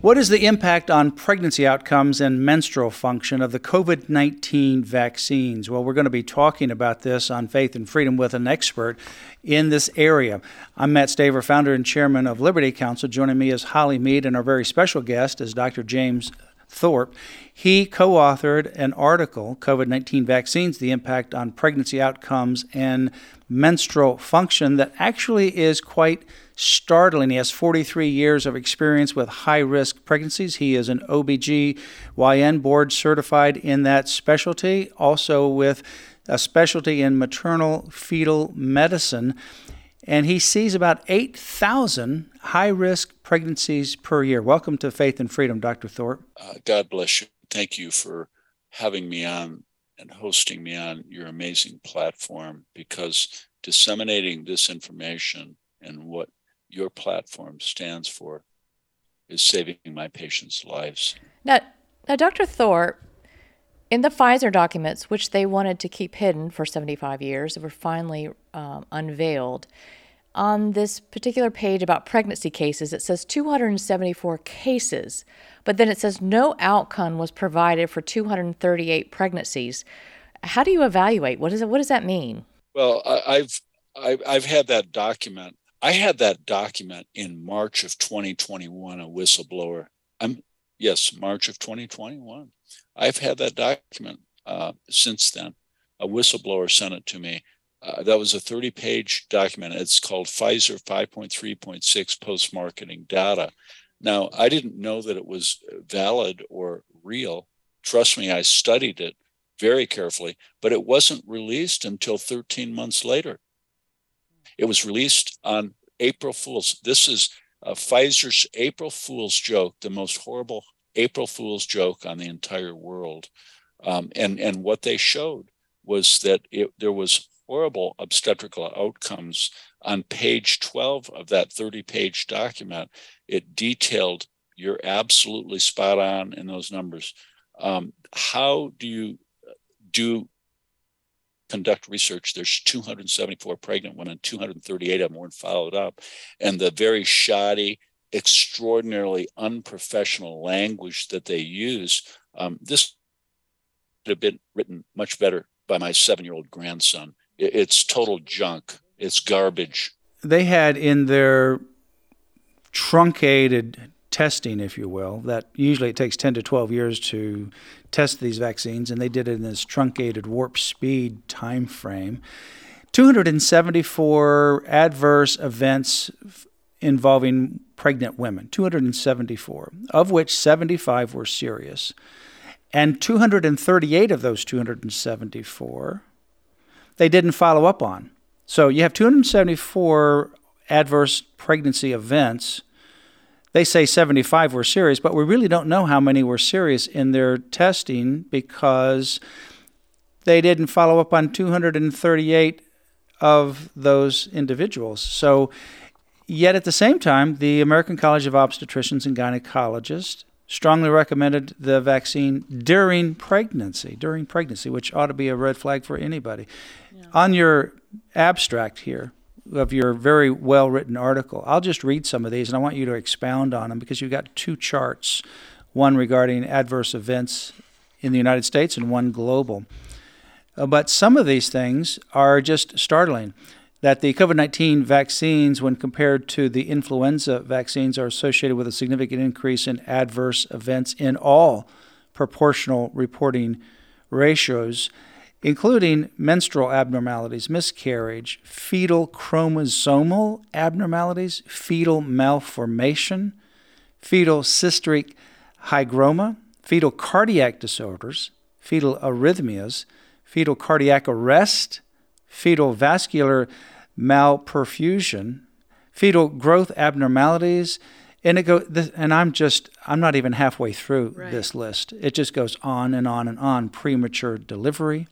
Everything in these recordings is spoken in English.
What is the impact on pregnancy outcomes and menstrual function of the COVID 19 vaccines? Well, we're going to be talking about this on Faith and Freedom with an expert in this area. I'm Mat Staver, founder and chairman of Liberty Counsel. Joining me is Holly Mead, and our very special guest is Dr. James Thorp. He co authored an article, COVID 19 Vaccines The Impact on Pregnancy Outcomes and Menstrual Function, that actually is quite startling. He has 43 years of experience with high risk pregnancies. He is an OBGYN board certified in that specialty, also with a specialty in maternal fetal medicine. And he sees about 8,000 high risk pregnancies per year. Welcome to Faith and Freedom, Dr. Thorp. Uh, God bless you. Thank you for having me on and hosting me on your amazing platform because disseminating this information and what your platform stands for is saving my patients' lives. Now, now, Dr. Thorp, in the Pfizer documents, which they wanted to keep hidden for 75 years, were finally um, unveiled. On this particular page about pregnancy cases, it says 274 cases, but then it says no outcome was provided for 238 pregnancies. How do you evaluate? What, is it, what does that mean? Well, I, I've, I've I've had that document I had that document in March of 2021, a whistleblower. I'm yes, March of 2021. I've had that document uh, since then. A whistleblower sent it to me. Uh, that was a 30 page document. It's called Pfizer 5.3.6 post marketing data. Now, I didn't know that it was valid or real. Trust me, I studied it very carefully, but it wasn't released until 13 months later. It was released on April Fool's. This is uh, Pfizer's April Fool's joke, the most horrible April Fool's joke on the entire world. Um, and and what they showed was that it, there was horrible obstetrical outcomes on page 12 of that 30 page document. It detailed you're absolutely spot on in those numbers. Um, how do you do conduct research, there's 274 pregnant women, 238 of them weren't followed up. And the very shoddy, extraordinarily unprofessional language that they use, um, this could have been written much better by my seven year old grandson. It's total junk, it's garbage. They had in their truncated testing, if you will, that usually it takes 10 to 12 years to test these vaccines, and they did it in this truncated warp speed time frame. 274 adverse events involving pregnant women, 274, of which 75 were serious. And 238 of those 274 they didn't follow up on. So you have 274 adverse pregnancy events they say 75 were serious, but we really don't know how many were serious in their testing because they didn't follow up on 238 of those individuals. So, yet at the same time, the American College of Obstetricians and Gynecologists strongly recommended the vaccine during pregnancy, during pregnancy, which ought to be a red flag for anybody. Yeah. On your abstract here, of your very well written article. I'll just read some of these and I want you to expound on them because you've got two charts one regarding adverse events in the United States and one global. Uh, but some of these things are just startling. That the COVID 19 vaccines, when compared to the influenza vaccines, are associated with a significant increase in adverse events in all proportional reporting ratios including menstrual abnormalities, miscarriage, fetal chromosomal abnormalities, fetal malformation, fetal cystic hygroma, fetal cardiac disorders, fetal arrhythmias, fetal cardiac arrest, fetal vascular malperfusion, fetal growth abnormalities, and it go and i'm just i'm not even halfway through Right. this list it just goes on and on and on premature delivery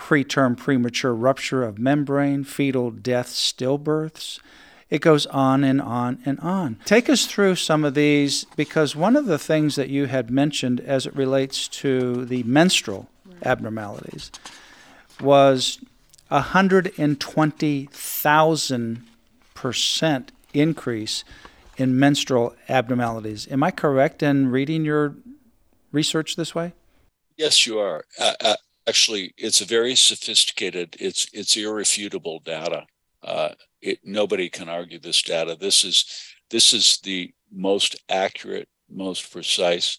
preterm premature rupture of membrane fetal death stillbirths it goes on and on and on take us through some of these because one of the things that you had mentioned as it relates to the menstrual abnormalities was 120,000 percent increase in menstrual abnormalities. Am I correct in reading your research this way? Yes, you are. Uh, uh, actually, it's a very sophisticated. It's it's irrefutable data. Uh, it, nobody can argue this data. This is this is the most accurate, most precise,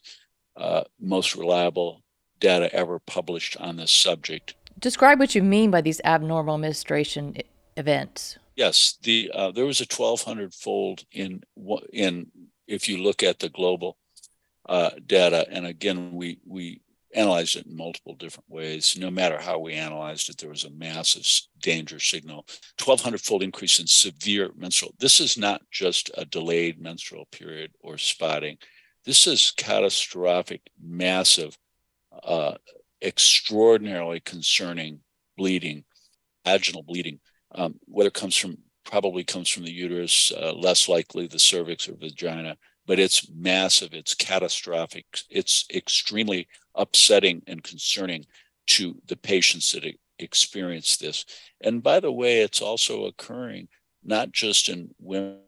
uh, most reliable data ever published on this subject. Describe what you mean by these abnormal menstruation events. Yes, the uh, there was a 1,200 fold in in if you look at the global uh, data, and again we we analyzed it in multiple different ways. No matter how we analyzed it, there was a massive danger signal. 1,200 fold increase in severe menstrual. This is not just a delayed menstrual period or spotting. This is catastrophic, massive, uh, extraordinarily concerning bleeding, vaginal bleeding um, whether it comes from probably comes from the uterus, uh, less likely the cervix or vagina, but it's massive, it's catastrophic, it's extremely upsetting and concerning to the patients that e- experience this. And by the way, it's also occurring not just in women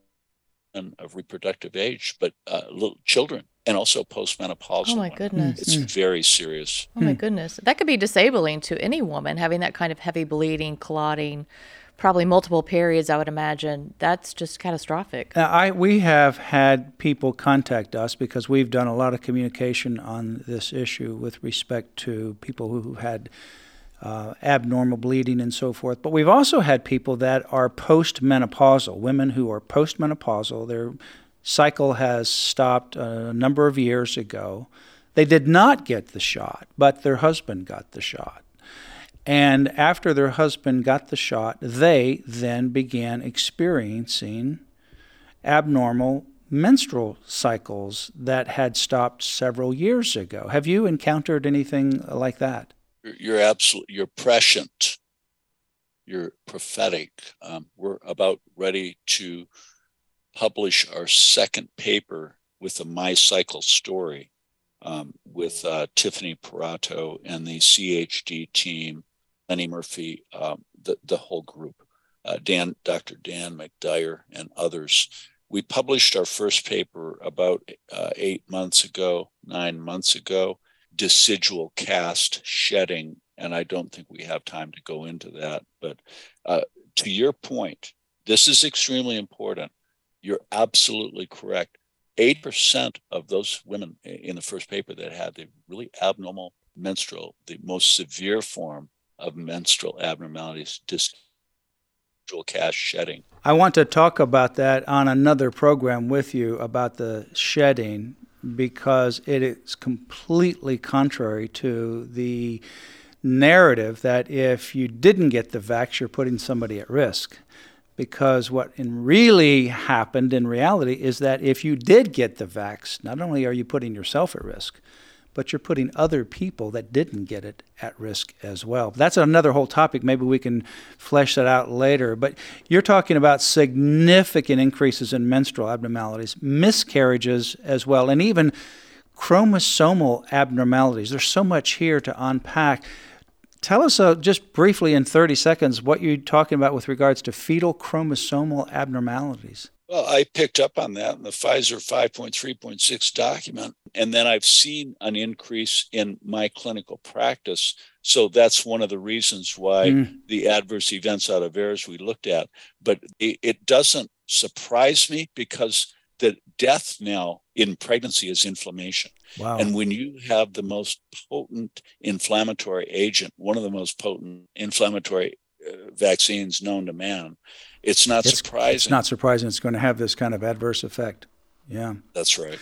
of reproductive age, but uh, little children and also postmenopausal. Oh my women. goodness. It's very serious. Oh my goodness. That could be disabling to any woman having that kind of heavy bleeding, clotting, probably multiple periods, I would imagine. That's just catastrophic. Now, I we have had people contact us because we've done a lot of communication on this issue with respect to people who had uh, abnormal bleeding and so forth. But we've also had people that are postmenopausal, women who are postmenopausal. Their cycle has stopped a number of years ago. They did not get the shot, but their husband got the shot. And after their husband got the shot, they then began experiencing abnormal menstrual cycles that had stopped several years ago. Have you encountered anything like that? You're, absolutely you're prescient. You're prophetic. Um, we're about ready to publish our second paper with the My Cycle story um, with uh, Tiffany Parotto and the CHD team, Lenny Murphy, um, the the whole group, uh, Dan, Dr. Dan McDyer, and others. We published our first paper about uh, eight months ago, nine months ago decidual cast shedding and i don't think we have time to go into that but uh, to your point this is extremely important you're absolutely correct 8% of those women in the first paper that had the really abnormal menstrual the most severe form of menstrual abnormalities decidual cast shedding I want to talk about that on another program with you about the shedding because it is completely contrary to the narrative that if you didn't get the vax, you're putting somebody at risk. Because what in really happened in reality is that if you did get the vax, not only are you putting yourself at risk, but you're putting other people that didn't get it at risk as well. That's another whole topic. Maybe we can flesh that out later. But you're talking about significant increases in menstrual abnormalities, miscarriages as well, and even chromosomal abnormalities. There's so much here to unpack. Tell us uh, just briefly in 30 seconds what you're talking about with regards to fetal chromosomal abnormalities. Well, I picked up on that in the Pfizer 5.3.6 document. And then I've seen an increase in my clinical practice. So that's one of the reasons why Mm. the adverse events out of VAERS we looked at. But it, it doesn't surprise me because the death now in pregnancy is inflammation. Wow. And when you have the most potent inflammatory agent, one of the most potent inflammatory vaccines known to man, it's not it's, surprising. it's not surprising it's going to have this kind of adverse effect. Yeah. That's right.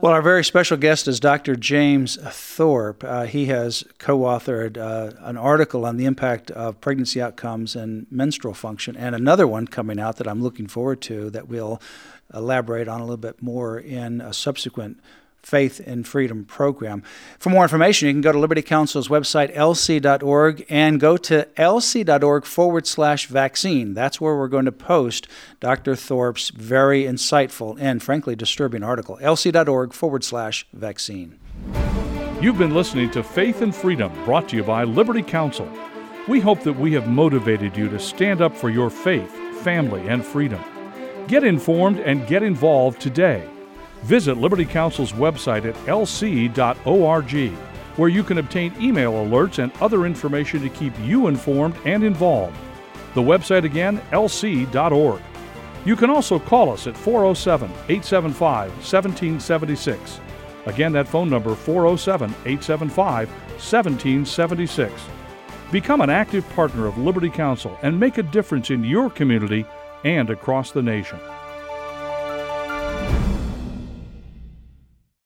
Well, our very special guest is Dr. James Thorp. Uh, he has co authored uh, an article on the impact of pregnancy outcomes and menstrual function, and another one coming out that I'm looking forward to that we'll elaborate on a little bit more in a subsequent Faith and Freedom program. For more information, you can go to Liberty Counsel's website, lc.org, and go to lc.org forward slash vaccine. That's where we're going to post Dr. Thorp's very insightful and frankly disturbing article, lc.org forward slash vaccine. You've been listening to Faith and Freedom, brought to you by Liberty Counsel. We hope that we have motivated you to stand up for your faith, family, and freedom. Get informed and get involved today. Visit Liberty Counsel's website at lc.org, where you can obtain email alerts and other information to keep you informed and involved. The website again, lc.org. You can also call us at 407 875 1776. Again, that phone number 407 875 1776. Become an active partner of Liberty Counsel and make a difference in your community and across the nation.